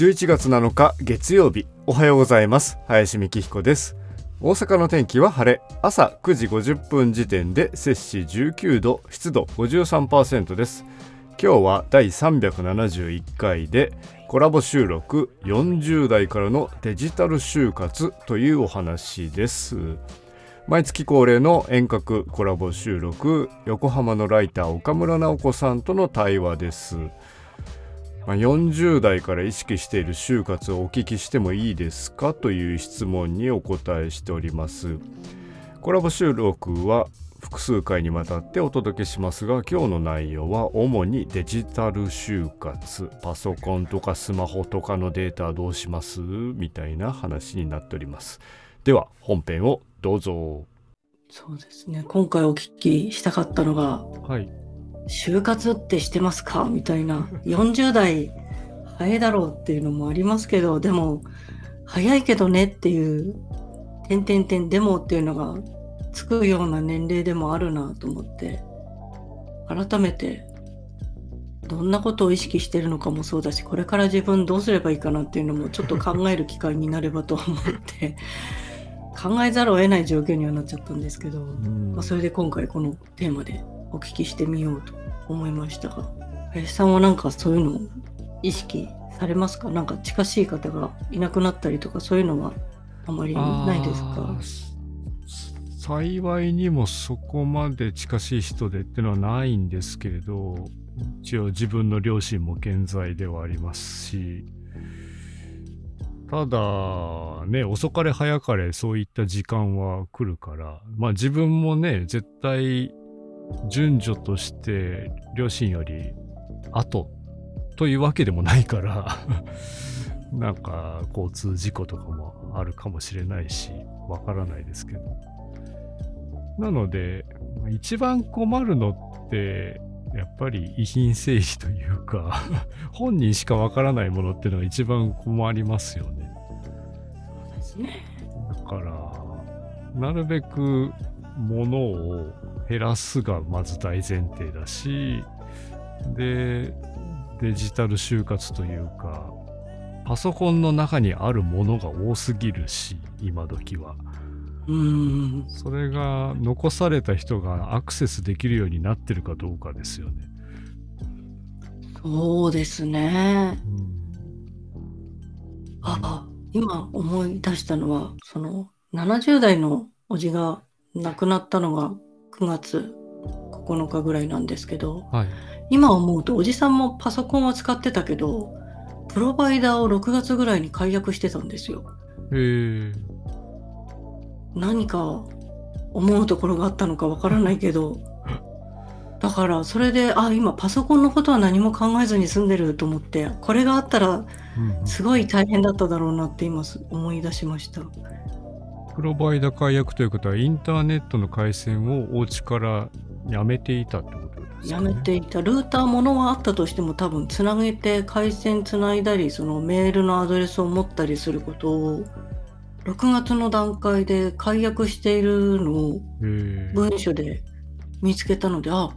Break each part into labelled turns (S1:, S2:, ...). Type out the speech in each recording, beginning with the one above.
S1: 11月7日月曜日。おはようございます。林美希彦です。大阪の天気は晴れ。朝9時50分時点で摂氏19度湿度53%です。今日は第371回でコラボ収録40代からのデジタル就活というお話です。毎月恒例の遠隔コラボ収録横浜のライター岡村直子さんとの対話です。まあ、40代から意識している就活をお聞きしてもいいですかという質問にお答えしております。コラボ収録は複数回にわたってお届けしますが今日の内容は主にデジタル就活。パソコンとかスマホとかのデータどうしますみたいな話になっております。では本編をどうぞ。
S2: そうですね。今回お聞きしたかったのが、
S1: はい、
S2: 就活ってしてますか？みたいな。40代早いだろうっていうのもありますけどでも早いけどねっていう「点点点でも」っていうのがつくような年齢でもあるなと思って改めてどんなことを意識してるのかもそうだしこれから自分どうすればいいかなっていうのもちょっと考える機会になればと思って考えざるを得ない状況にはなっちゃったんですけど、まあ、それで今回このテーマでお聞きしてみようと思いました。が林さんはなんかそういうのを意識されますか？なんか近しい方がいなくなったりとかそういうのはあまりないですか？
S1: 幸いにもそこまで近しい人でっていうのはないんですけれど一応自分の両親も健在ではありますしただね遅かれ早かれそういった時間は来るからまあ自分もね絶対順序として両親より後というわけでもないから なんか交通事故とかもあるかもしれないしわからないですけどなので一番困るのってやっぱり遺品整理というか 本人しかわからないものっていうのが一番困りますよね。だからなるべくものを減らすがまず大前提だしでデジタル就活というかパソコンの中にあるものが多すぎるし今時は。
S2: うん
S1: それが残された人がアクセスできるようになってるかどうかですよね。
S2: そうですね。うん、あ今思い出したのはその70代のおじが亡くなったのが9月9日ぐらいなんですけど、
S1: はい、
S2: 今思うとおじさんもパソコンは使ってたけどプロバイダーを6月ぐらいに解約してたんですよ。
S1: へ
S2: 何か思うところがあったのかわからないけどだからそれであ今パソコンのことは何も考えずに済んでると思ってこれがあったらすごい大変だっただろうなって今思い出しました。
S1: プロバイダー解約ということはインターネットの回線をお家からやめていたってことですか、
S2: ね、やめていたルーターものはあったとしても多分つなげて回線つないだりそのメールのアドレスを持ったりすることを6月の段階で解約しているのを文書で見つけたのであ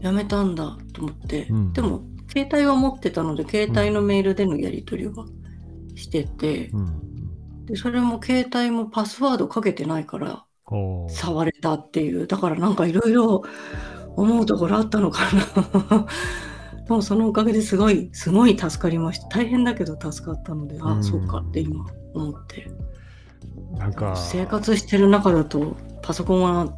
S2: やめたんだと思って、うん、でも携帯は持ってたので携帯のメールでのやり取りはしてて、うんでそれも携帯もパスワードかけてないから触れたっていう。だからなんかいろいろ思うところあったのかな。もうそのおかげですごいすごい助かりました。大変だけど助かったのでああ、そうかって今思って。
S1: なんか。
S2: 生活してる中だとパソコンは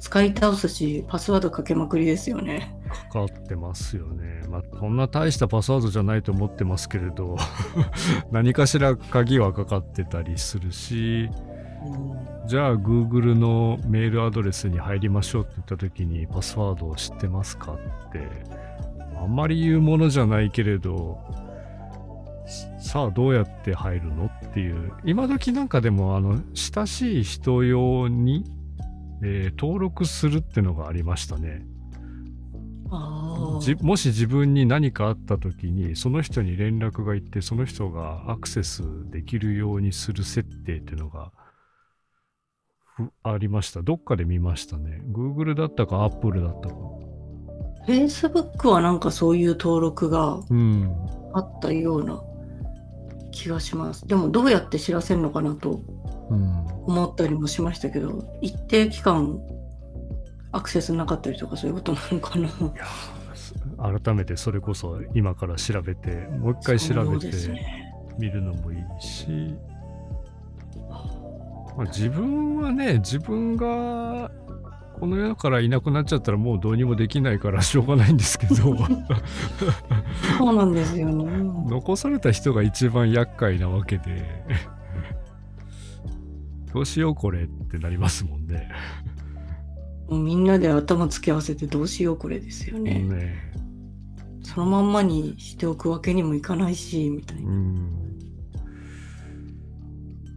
S2: 使い倒すしパスワードかけまくりですよね
S1: かかってますよね。まあこんな大したパスワードじゃないと思ってますけれど。何かしら鍵はかかってたりするし、うん、じゃあ Google のメールアドレスに入りましょうって言った時にパスワードを知ってますかって。あんまり言うものじゃないけれど。さあどうやって入るのっていう。今時なんかでもあの親しい人用に、えー、登録するってのがありましたね。もし自分に何かあった時にその人に連絡がいってその人がアクセスできるようにする設定っていうのがありました。どっかで見ましたね。Google だったか Apple だったか。
S2: Facebook はなんかそういう登録があったような気がします。でもどうやって知らせるのかなと
S1: うん。
S2: 思ったりもしましたけど、一定期間アクセスなかったりとかそういうことなのかな。
S1: いやー改めてそれこそ今から調べてもう一回調べて。見るのもいいし、まあ、自分はね自分がこの世からいなくなっちゃったらもうどうにもできないから しょうがないんですけど
S2: そうなんですよね。
S1: 残された人が一番厄介なわけでどうしようこれってなりますもんね。
S2: もうみんなで頭突き合わせてどうしようこれですよね。
S1: ね
S2: そのまんまにしておくわけにもいかないし、みたいうな。
S1: ん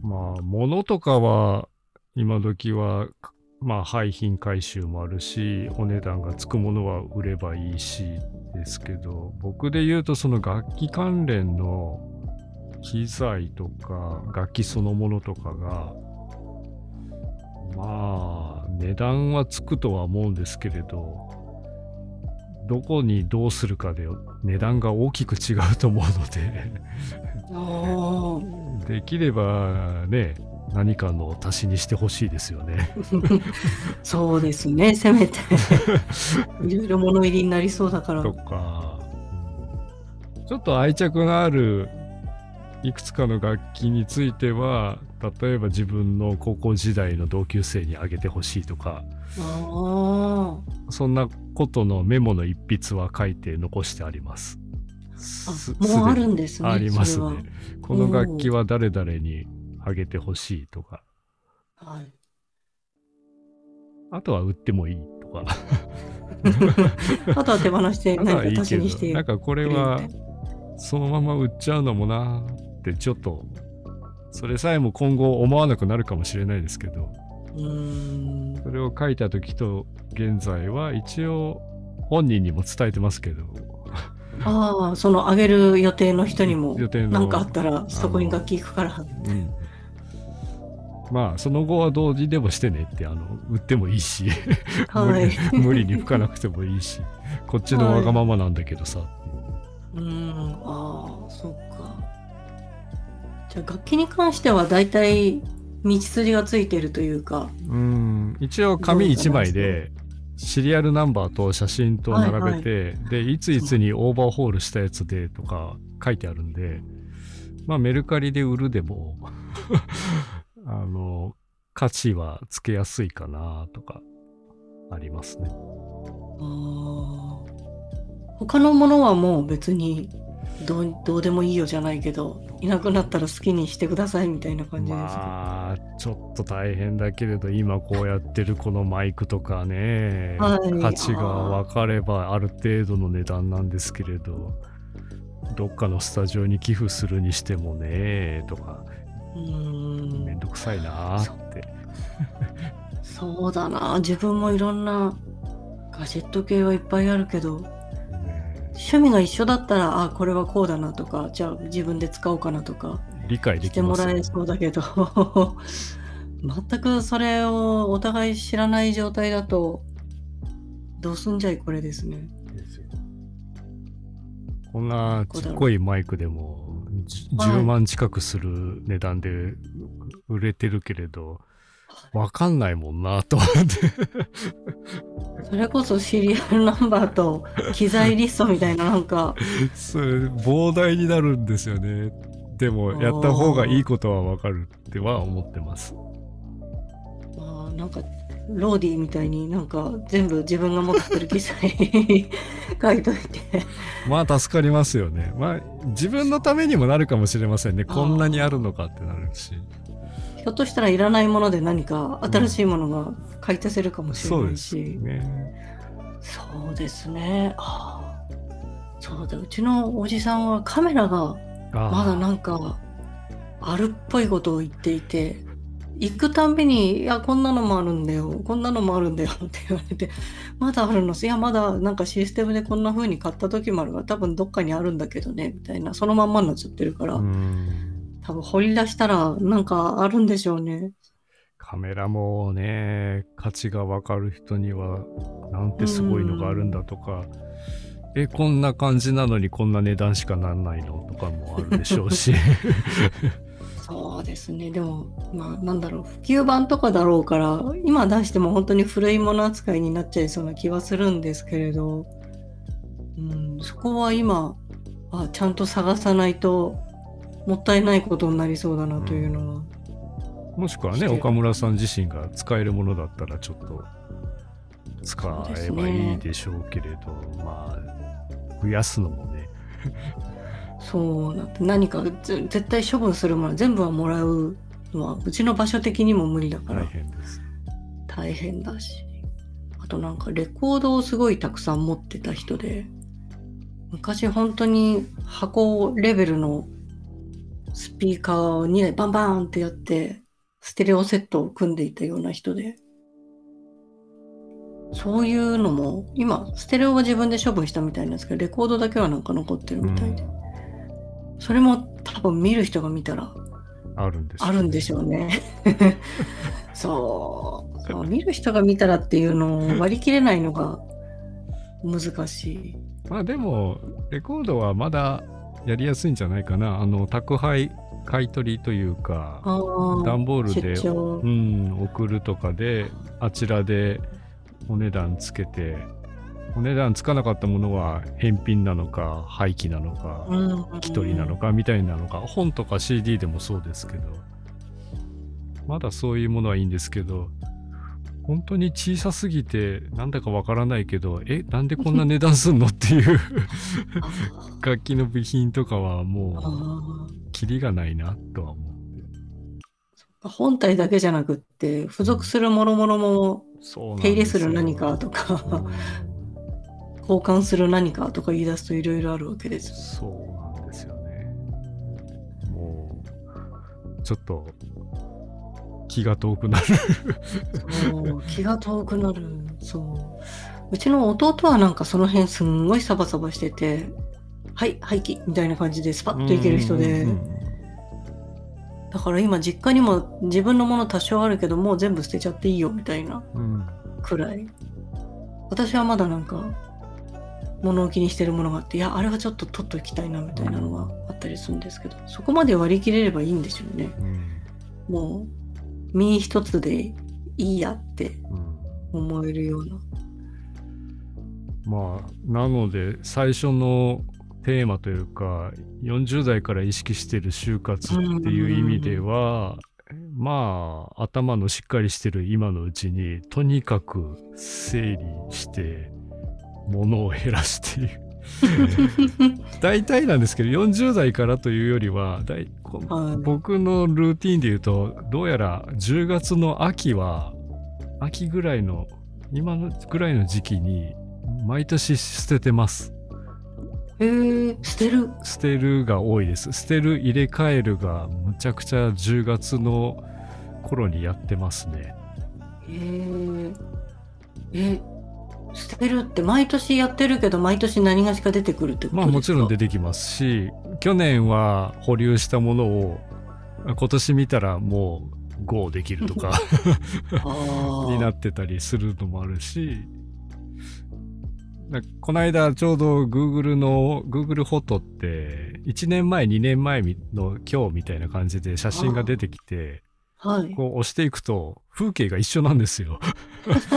S1: まあ物とかは今時はまあ廃品回収もあるしお値段がつくものは売ればいいしですけど僕で言うとその楽器関連の機材とか楽器そのものとかがまあ値段はつくとは思うんですけれどどこにどうするかで値段が大きく違うと思うので
S2: あ
S1: できればね何かの足しにしてほしいですよね。
S2: あ、そうですね。せめて。いろいろ物入りになりそうだから。
S1: とかちょっと愛着のあるいくつかの楽器については例えば自分の高校時代の同級生にあげてほしいとか
S2: あ
S1: そんなことのメモの一筆は書いて残してあります。
S2: あ
S1: す
S2: あ、もうあるんですね。
S1: ありますね。この楽器は誰々にあげてほしいとか
S2: はい。
S1: あとは売ってもいいとか。
S2: あとは手放して何か足しにして
S1: なんかこれはそのまま売っちゃうのもなーってちょっとそれさえも今後思わなくなるかもしれないですけど。それを書いた時と現在は一応本人にも伝えてますけど
S2: ああ、そのあげる予定の人にも何かあったらそこに楽器行くから。
S1: うんまあその後は同時でもしてねってあの売ってもいいし
S2: はい。
S1: 無理に吹かなくてもいいしこっちのわがままなんだけどさ、
S2: うーん、ああ、そっか。じゃあ楽器に関しては大体道筋がついてるというか。
S1: うん一応紙1枚でシリアルナンバーと写真と並べて、でいついつにオーバーホールしたやつでとか書いてあるんでまあメルカリで売るでも あの価値はつけやすいかなとかありますね。
S2: ああ。他のものはもう別にどうどうでもいいよじゃないけど、いなくなったら好きにしてくださいみたいな感じですか。
S1: まあちょっと大変だけれど今こうやってるこのマイクとかね、
S2: はい
S1: 価値が分かればある程度の値段なんですけれどどっかのスタジオに寄付するにしてもねとか
S2: うーん
S1: めんどくさいなーって。
S2: そうだな。自分もいろんなガジェット系はいっぱいあるけど、
S1: ね
S2: 趣味が一緒だったら、あ、これはこうだなとか、じゃあ自分で使おうかなとか、
S1: 理解で
S2: して
S1: きますよ
S2: もらえそうだけど、全くそれをお互い知らない状態だと、どうすんじゃいこれですね。
S1: ですよ。こんなちっこいマイクでもじ
S2: はい
S1: 10万近くする値段で売れてるけれど、わかんないもんなと思って。
S2: それこそシリアルナンバーと機材リストみたいななんか、
S1: それ膨大になるんですよね。でもやった方がいいことはわかるっては思ってます。
S2: あーなんかローディーみたいになんか全部自分が持ってる機材 書いといて。
S1: まあ助かりますよね。まあ自分のためにもなるかもしれませんね。こんなにあるのかってなるし。
S2: ひょっとしたらいらないもので何か新しいものが買い足せるかもしれ
S1: そうです
S2: ないし。
S1: ね。
S2: そうですね。あーそうだ、うちのおじさんはカメラが
S1: あ
S2: まだなんかあるっぽいことを言っていて、行くたんびに、いや、こんなのもあるんだよ、こんなのもあるんだよ。って言われて、まだあるの？いや、まだなんかシステムでこんな風に買った時もあるから、多分どっかにあるんだけどね、みたいな、そのまんまになっちゃってるから、
S1: うん
S2: 多分掘り出したらなんかあるんでしょうね。
S1: カメラもね、価値がわかる人には、なんてすごいのがあるんだとか、えこんな感じなのにこんな値段しかなんないのとかもあるでしょうし。
S2: そうですね。でもまあなんだろう。普及版とかだろうから今出しても本当に古いもの扱いになっちゃいそうな気はするんですけれど、うん、そこは今あちゃんと探さないともったいないことになりそうだなというのは、
S1: うん、もしくはね岡村さん自身が使えるものだったらちょっと使えばいいでしょうけれど、ね、まあ増やすのもね。
S2: そうな何か絶対処分するもの全部はもらうのはうちの場所的にも無理だから。
S1: 大変です。
S2: 大変だし。あとなんかレコードをすごいたくさん持ってた人で昔本当に箱レベルのスピーカーを2台バンバンってやってステレオセットを組んでいたような人で。そういうのも今ステレオは自分で処分したみたいなんですけどレコードだけはなんか残ってるみたいで、うん、それも多分見る人が見たら
S1: あるんで
S2: しょう、ね、あるんでしょうね。そう。そう見る人が見たらっていうのを割り切れないのが難しい。
S1: まあでもレコードはまだやりやすいんじゃないかな。あの宅配買い取りというか段ボールで、うん、送るとかであちらでお値段つけてお値段つかなかったものは返品なのか廃棄なのか引き取りなのかみたいなのか本とか CD でもそうですけどまだそういうものはいいんですけど本当に小さすぎてなんだかわからないけどえなんでこんな値段すんのっていう 楽器の部品とかはもうキリがないなとは思う。
S2: 本体だけじゃなくって付属するもろもろも手入れする何かとか交換する何かとか言い出すといろいろあるわけです
S1: そうなんですよね。もうちょっと気が遠くなる。
S2: そう気が遠くなる。そう。うちの弟はなんかその辺すんごいサバサバしててはい廃棄みたいな感じでスパッといける人で、うんうんうんだから今実家にも自分のもの多少あるけどもう全部捨てちゃっていいよみたいな。くらい、うん、私はまだなんか物置にしてるものがあっていやあれはちょっと取っときたいなみたいなのがあったりするんですけどそこまで割り切れればいいんでしょうね、うん、もう身一つでいいやって思えるような、
S1: まあなので最初のテーマというか40代から意識してる就活っていう意味では、まあ頭のしっかりしてる今のうちにとにかく整理して物を減らしている 大体なんですけど40代からというよりは大僕のルーティンで言うとどうやら10月の秋は秋ぐらいの今のぐらいの時期に毎年捨ててます。
S2: へえ捨てる？
S1: 捨てるが多いです。捨てる入れ替えるがむちゃくちゃ10月の頃にやってますね。
S2: へええ捨てるって毎年やってるけど毎年何がしか出てくるってことですか？まあ
S1: もちろん出てきますし去年は保留したものを今年見たらもう GO できるとか になってたりするのもあるしこの間ちょうど Google の Google フォトって1年前2年前の今日みたいな感じで写真が出てきて、
S2: はい、
S1: こう押していくと風景が一緒なんですよ。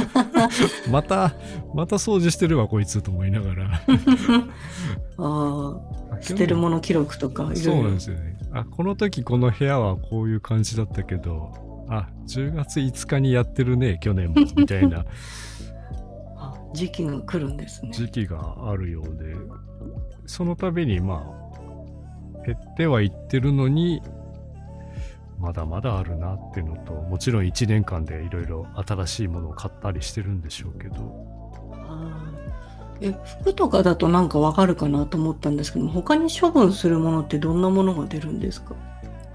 S1: またまた掃除してるわこいつと思いながら。
S2: ああ捨てるもの記録とか
S1: そうなんですよね。あこの時この部屋はこういう感じだったけどあ10月5日にやってるね去年もみたいな。
S2: 時期が来るんですね。
S1: 時期があるようで、その度にまあ、減ってはいってるのに、まだまだあるなっていうのと、もちろん1年間でいろいろ新しいものを買ったりしてるんでしょうけど。
S2: え服とかだとなんかわかるかなと思ったんですけど他に処分するものってどんなものが出るんですか？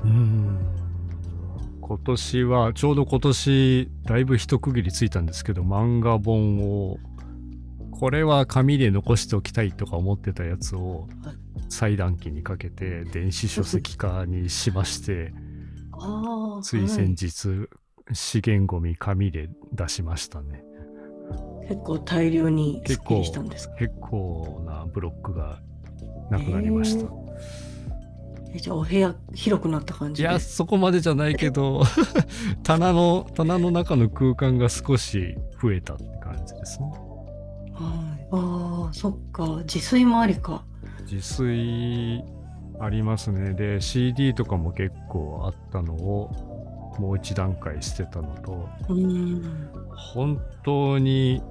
S1: うん。今年はちょうど今年だいぶ一区切りついたんですけど漫画本をこれは紙で残しておきたいとか思ってたやつを裁断機にかけて電子書籍化にしましてつい先日、資源ごみ紙で出しましたね。
S2: 結構大量にすっきりしたんですか？
S1: 結構なブロックがなくなりました。
S2: えじゃあお部屋広くなった感
S1: い
S2: じで？
S1: やそこまでじゃないけど 棚の棚の中の空間が少し増えたって感じですね。
S2: はい、ああそっか。自炊もありか。
S1: 自炊ありますね。で CD とかも結構あったのをもう一段階捨てたのと本当に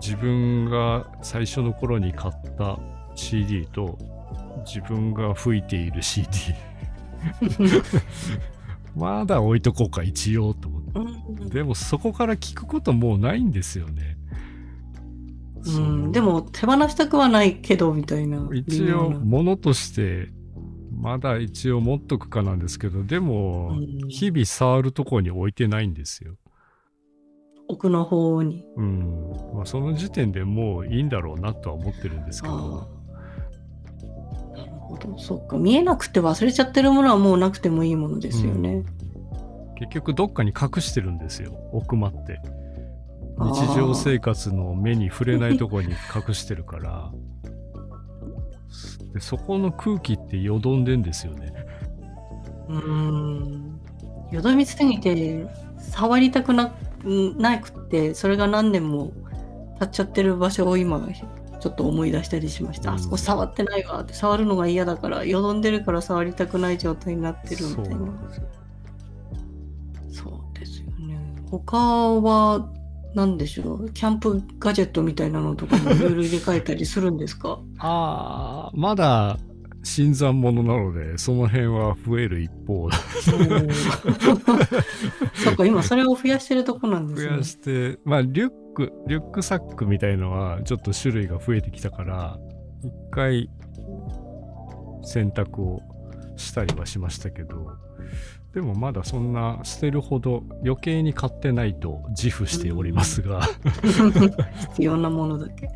S1: 自分が最初の頃に買った CD と自分が吹いている CD まだ置いとこうか一応と思って。
S2: うん。
S1: でもそこから聞くこともうないんですよね。
S2: うん、でも手放したくはないけどみたいな。
S1: 一応物としてまだ一応持っとくかなんですけどでも
S2: うん。
S1: 日々触るとこに置いてないんですよ。
S2: 奥の方に。
S1: うん。まあその時点でもういいんだろうなとは思ってるんですけ
S2: あ
S1: ど。
S2: あなるほど。そっか。見えなくて忘れちゃってるものはもうなくてもいいものですよね、
S1: 結局どっかに隠してるんですよ。奥まって。日常生活の目に触れないところに隠してるからでそこの空気ってよどんでんですよね。
S2: うーん。よどみすぎて触りたくななくってそれが何年も経っちゃってる場所を今ちょっと思い出したりしました、
S1: うん。
S2: あそこ触ってないわって触るのが嫌だからよどんでるから触りたくない状態になってるみたいな。
S1: そうなんですよ。
S2: そうですよね。他は何でしょう？キャンプガジェットみたいなのとかも いろいろ入れ替えたりするんですか？
S1: ああまだ新参者なのでその辺は増える一方
S2: そっか今それを増やしてるとこなんですね。
S1: 増やしてまあリュックリュックサックみたいのはちょっと種類が増えてきたから一回選択をしたりはしましたけどでもまだそんな捨てるほど余計に買ってないと自負しておりますが、
S2: 必要なものだけ。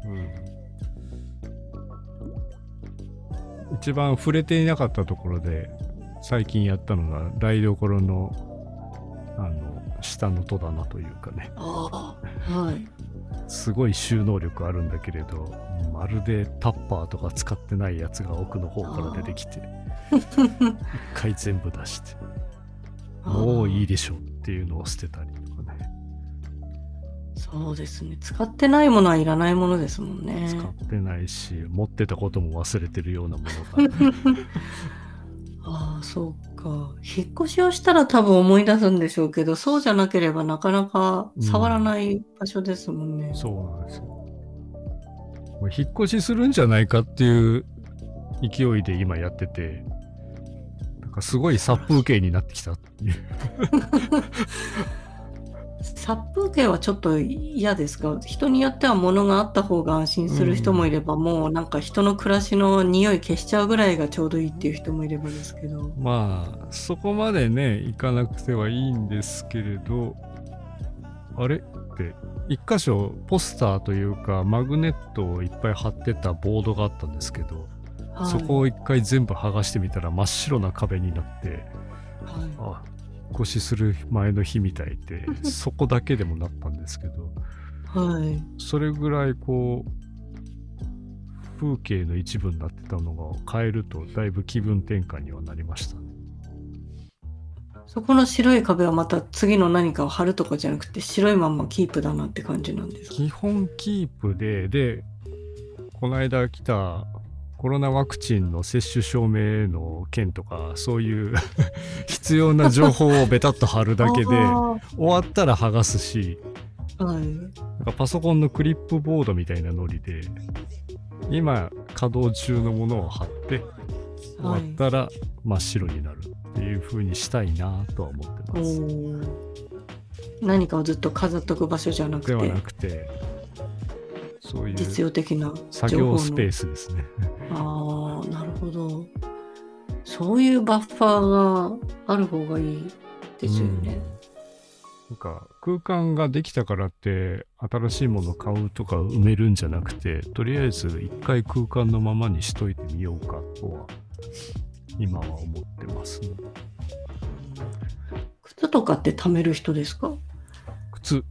S1: うん。一番触れていなかったところで最近やったのが台所のあの下の戸棚というかね。
S2: ああはい。
S1: すごい収納力あるんだけれどまるでタッパーとか使ってないやつが奥の方から出てきて一回全部出してもういいでしょっていうのを捨てたりとかね。
S2: そうですね。使ってないものはいらないものですもんね。
S1: 使ってないし持ってたことも忘れてるようなものが。
S2: ああそうか。引っ越しをしたら多分思い出すんでしょうけどそうじゃなければなかなか触らない場所ですもんね、
S1: そうなんですよ。引っ越しするんじゃないかっていう勢いで今やっててかすごい殺風景になってきたっていう。
S2: 殺風景はちょっと嫌ですが人によっては物があった方が安心する人もいれば、もうなんか人の暮らしの匂い消しちゃうぐらいがちょうどいいっていう人もいればですけど。
S1: まあそこまでね行かなくてはいいんですけれどあれって一箇所ポスターというかマグネットをいっぱい貼ってたボードがあったんですけど、
S2: はい。
S1: そこを一回全部剥がしてみたら真っ白な壁になって
S2: はい。
S1: あ引っ越しする前の日みたいで そこだけでもなったんですけど
S2: はい。
S1: それぐらいこう風景の一部になってたのが変えるとだいぶ気分転換にはなりましたね。
S2: そこの白い壁はまた次の何かを貼るとかじゃなくて白いまんまキープだなって感じなんですか？
S1: 基本キープで、で、この間来たコロナワクチンの接種証明の件とか、そういう 必要な情報をベタっと貼るだけで、
S2: あ
S1: 終わったら剥がすし、
S2: ーはい。
S1: なんかパソコンのクリップボードみたいなノリで、今稼働中のものを貼って、終わったら真っ白になるっていう風にしたいなとは思って
S2: お
S1: ます。
S2: ー。何かをずっと飾っとく場所じゃなく
S1: ではな
S2: て
S1: くて、そういう
S2: 実用的な
S1: 作業スペー
S2: ス
S1: スですね。
S2: ああなるほど。そういうバッファーがある方がいいですよね、
S1: なんか空間ができたからって新しいもの買うとか埋めるんじゃなくてとりあえず一回空間のままにしといてみようかとは今は思ってますね。
S2: 靴とかって貯める人ですか？
S1: 靴。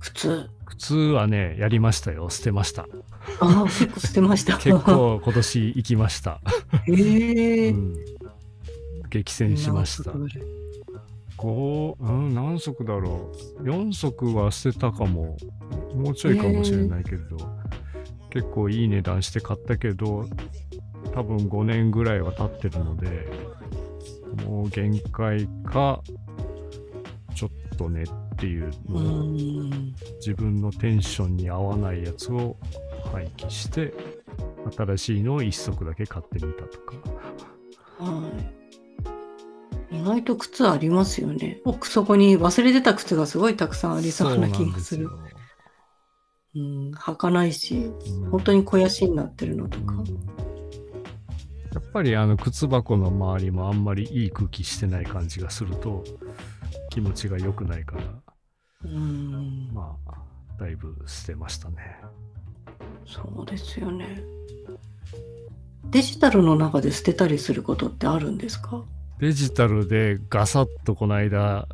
S2: 靴
S1: 靴はね、やりましたよ。捨てました。
S2: ああ、結構捨てました。
S1: 結。構今年行きました。
S2: へえ。
S1: うん、激戦しました。
S2: 何足ぐらい？
S1: こう、うん、何足だろう。4足は捨てたかも。もうちょいかもしれないけれど、結構いい値段して買ったけど、多分5年ぐらいは経ってるので、もう限界か、ちょっとねっていう
S2: う
S1: のを、
S2: ん。
S1: 自分のテンションに合わないやつを廃棄して、新しいのを1足だけ買ってみたとか。
S2: はい。意外と靴ありますよね。奥底に忘れてた靴がすごいたくさんありそうな気がする
S1: そう。なん
S2: 履かないし、
S1: うん
S2: 本当に肥やしになってるのとか。
S1: やっぱりあの靴箱の周りもあんまりいい空気してない感じがすると気持ちが良くないから
S2: うん、
S1: まあだいぶ捨てましたね。
S2: そうですよね。デジタルの中で捨てたりすることってあるんですか？
S1: デジタルでガサッとこの間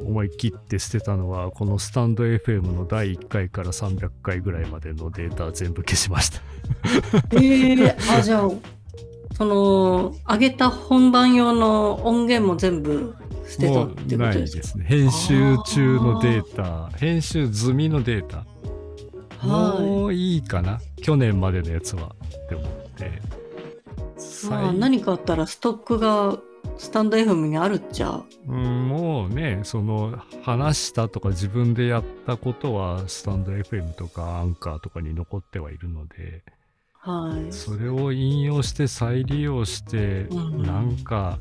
S1: 思い切って捨てたのはこのスタンド FM の第1回から300回ぐらいまでのデータ全部消しました。
S2: ええあ、じゃあ、その、上げた本番用の音源も全部捨てた
S1: も
S2: って
S1: うない
S2: ことですか？
S1: ね編集中のデータ。編集済みのデータ。
S2: は
S1: もういいかな？去年までのやつはって思って。
S2: い。まあ、何かあったらストックがスタンド FM にあるっちゃ。
S1: うん、もうねその話したとか自分でやったことはスタンド FM とかアンカーとかに残ってはいるので。
S2: はい。
S1: それを引用して再利用して、
S2: うん。
S1: なんか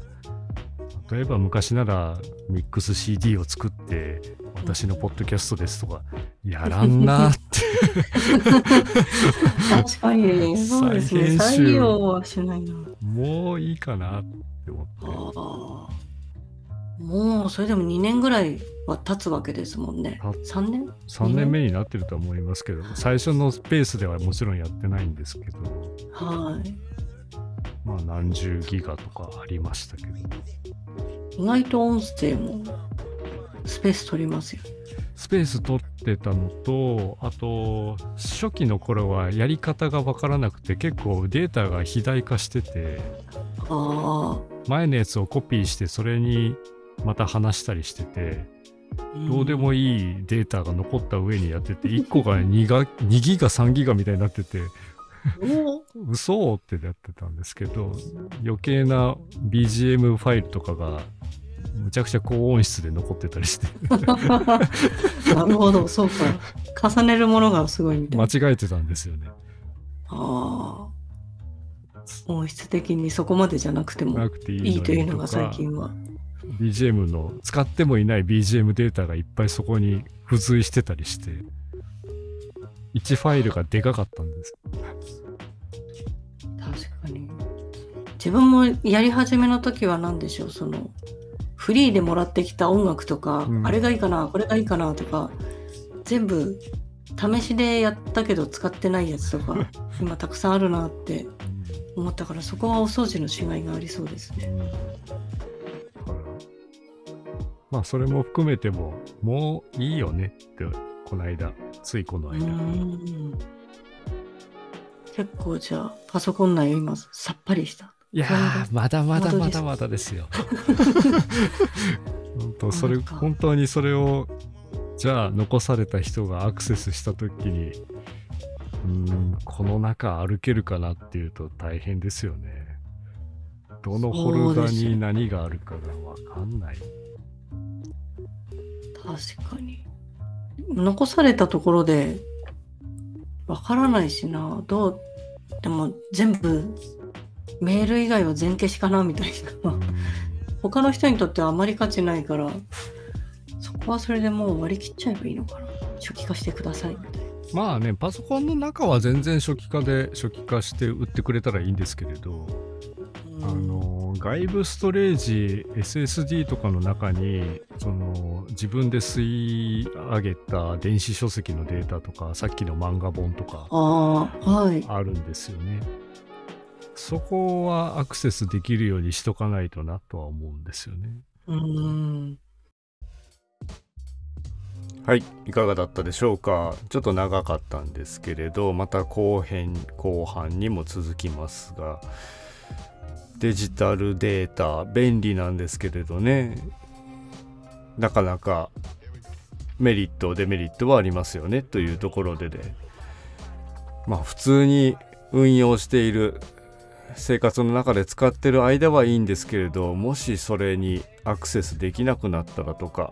S1: 例えば昔ならミックス CD を作って私のポッドキャストですとかやらんなって
S2: 確かに、そうですね。
S1: 再
S2: 利用はしないな。
S1: もういいかなって思って。
S2: もう、それでも2年ぐらいは経つわけですもんね。
S1: た
S2: 3年
S1: ？3年目になってるとは思いますけど最初のペースではもちろんやってないんですけど
S2: はい。
S1: まあ何十ギガとかありましたけど
S2: 意外と音声もスペース取りますよ。
S1: スペース取ってたのとあと初期の頃はやり方が分からなくて結構データが肥大化してて
S2: あ
S1: 前のやつをコピーしてそれにまた話したりしてて
S2: あ。
S1: どうでもいいデータが残った上にやってて1個が 2, が2ギガ3ギガみたいになってて
S2: お
S1: 嘘ってやってたんですけど余計な BGM ファイルとかがむちゃくちゃ高音質で残ってたりして
S2: なるほど、そうか。重ねるものがすごいみたいな。
S1: 間違えてたんですよね。
S2: ああ。音質的にそこまでじゃなくても
S1: いい
S2: というのが最近は。
S1: BGM の使ってもいない BGM データがいっぱいそこに付随してたりして1ファイルがでかかったんです
S2: 確かに。自分もやり始めの時は何でしょう、その、フリーでもらってきた音楽とか、
S1: うん。
S2: あれがいいかな、これがいいかなとか、全部試しでやったけど使ってないやつとか、今たくさんあるなって思ったから、そこはお掃除のしがいがありそうですね。
S1: まあそれも含めてももういいよねってこの間ついこの
S2: う
S1: 間、
S2: ん。結構じゃあ、パソコン内を今、さっぱりした。
S1: いやーまだまだまだまだですよ。本当それ本当にそれをじゃあ残された人がアクセスした時にうーんこの中歩けるかなっていうと大変ですよね。どのフォルダに何があるかが分かんない。
S2: 確かに。残されたところで、わからないしな。どう、でも全部、メール以外は全消しかなみたいな。他の人にとってはあまり価値ないから、そこはそれでもう割り切っちゃえばいいのかな。初期化してくださいみたいな。
S1: まあねパソコンの中は全然初期化で初期化して売ってくれたらいいんですけれど、あの外部ストレージ SSD とかの中にその自分で吸い上げた電子書籍のデータとかさっきの漫画本とか
S2: ああ、はい。
S1: あるんですよね。そこはアクセスできるようにしとかないとなとは思うんですよね。
S2: うん。
S1: はいいかがだったでしょうか？ちょっと長かったんですけれどまた後編後半にも続きますがデジタルデータ便利なんですけれどね。なかなかメリットデメリットはありますよねというところでで。まあ普通に運用している生活の中で使ってる間はいいんですけれどもしそれにアクセスできなくなったらとか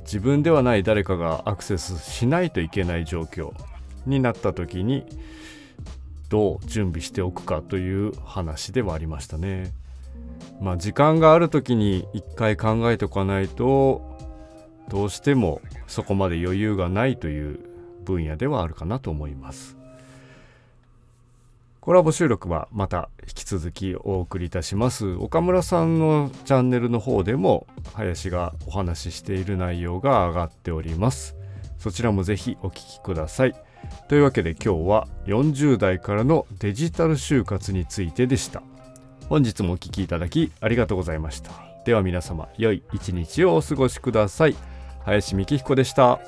S1: 自分ではない誰かがアクセスしないといけない状況になった時にどう準備しておくかという話ではありましたね。まあ時間がある時に一回考えておかないとどうしてもそこまで余裕がないという分野ではあるかなと思います。コラボ収録はまた引き続きお送りいたします。岡村さんのチャンネルの方でも林がお話ししている内容が上がっております。そちらもぜひお聞きください。というわけで今日は40代からのデジタル就活についてでした。本日もお聴きいただきありがとうございました。では皆様良い一日をお過ごしください。林幹彦でした。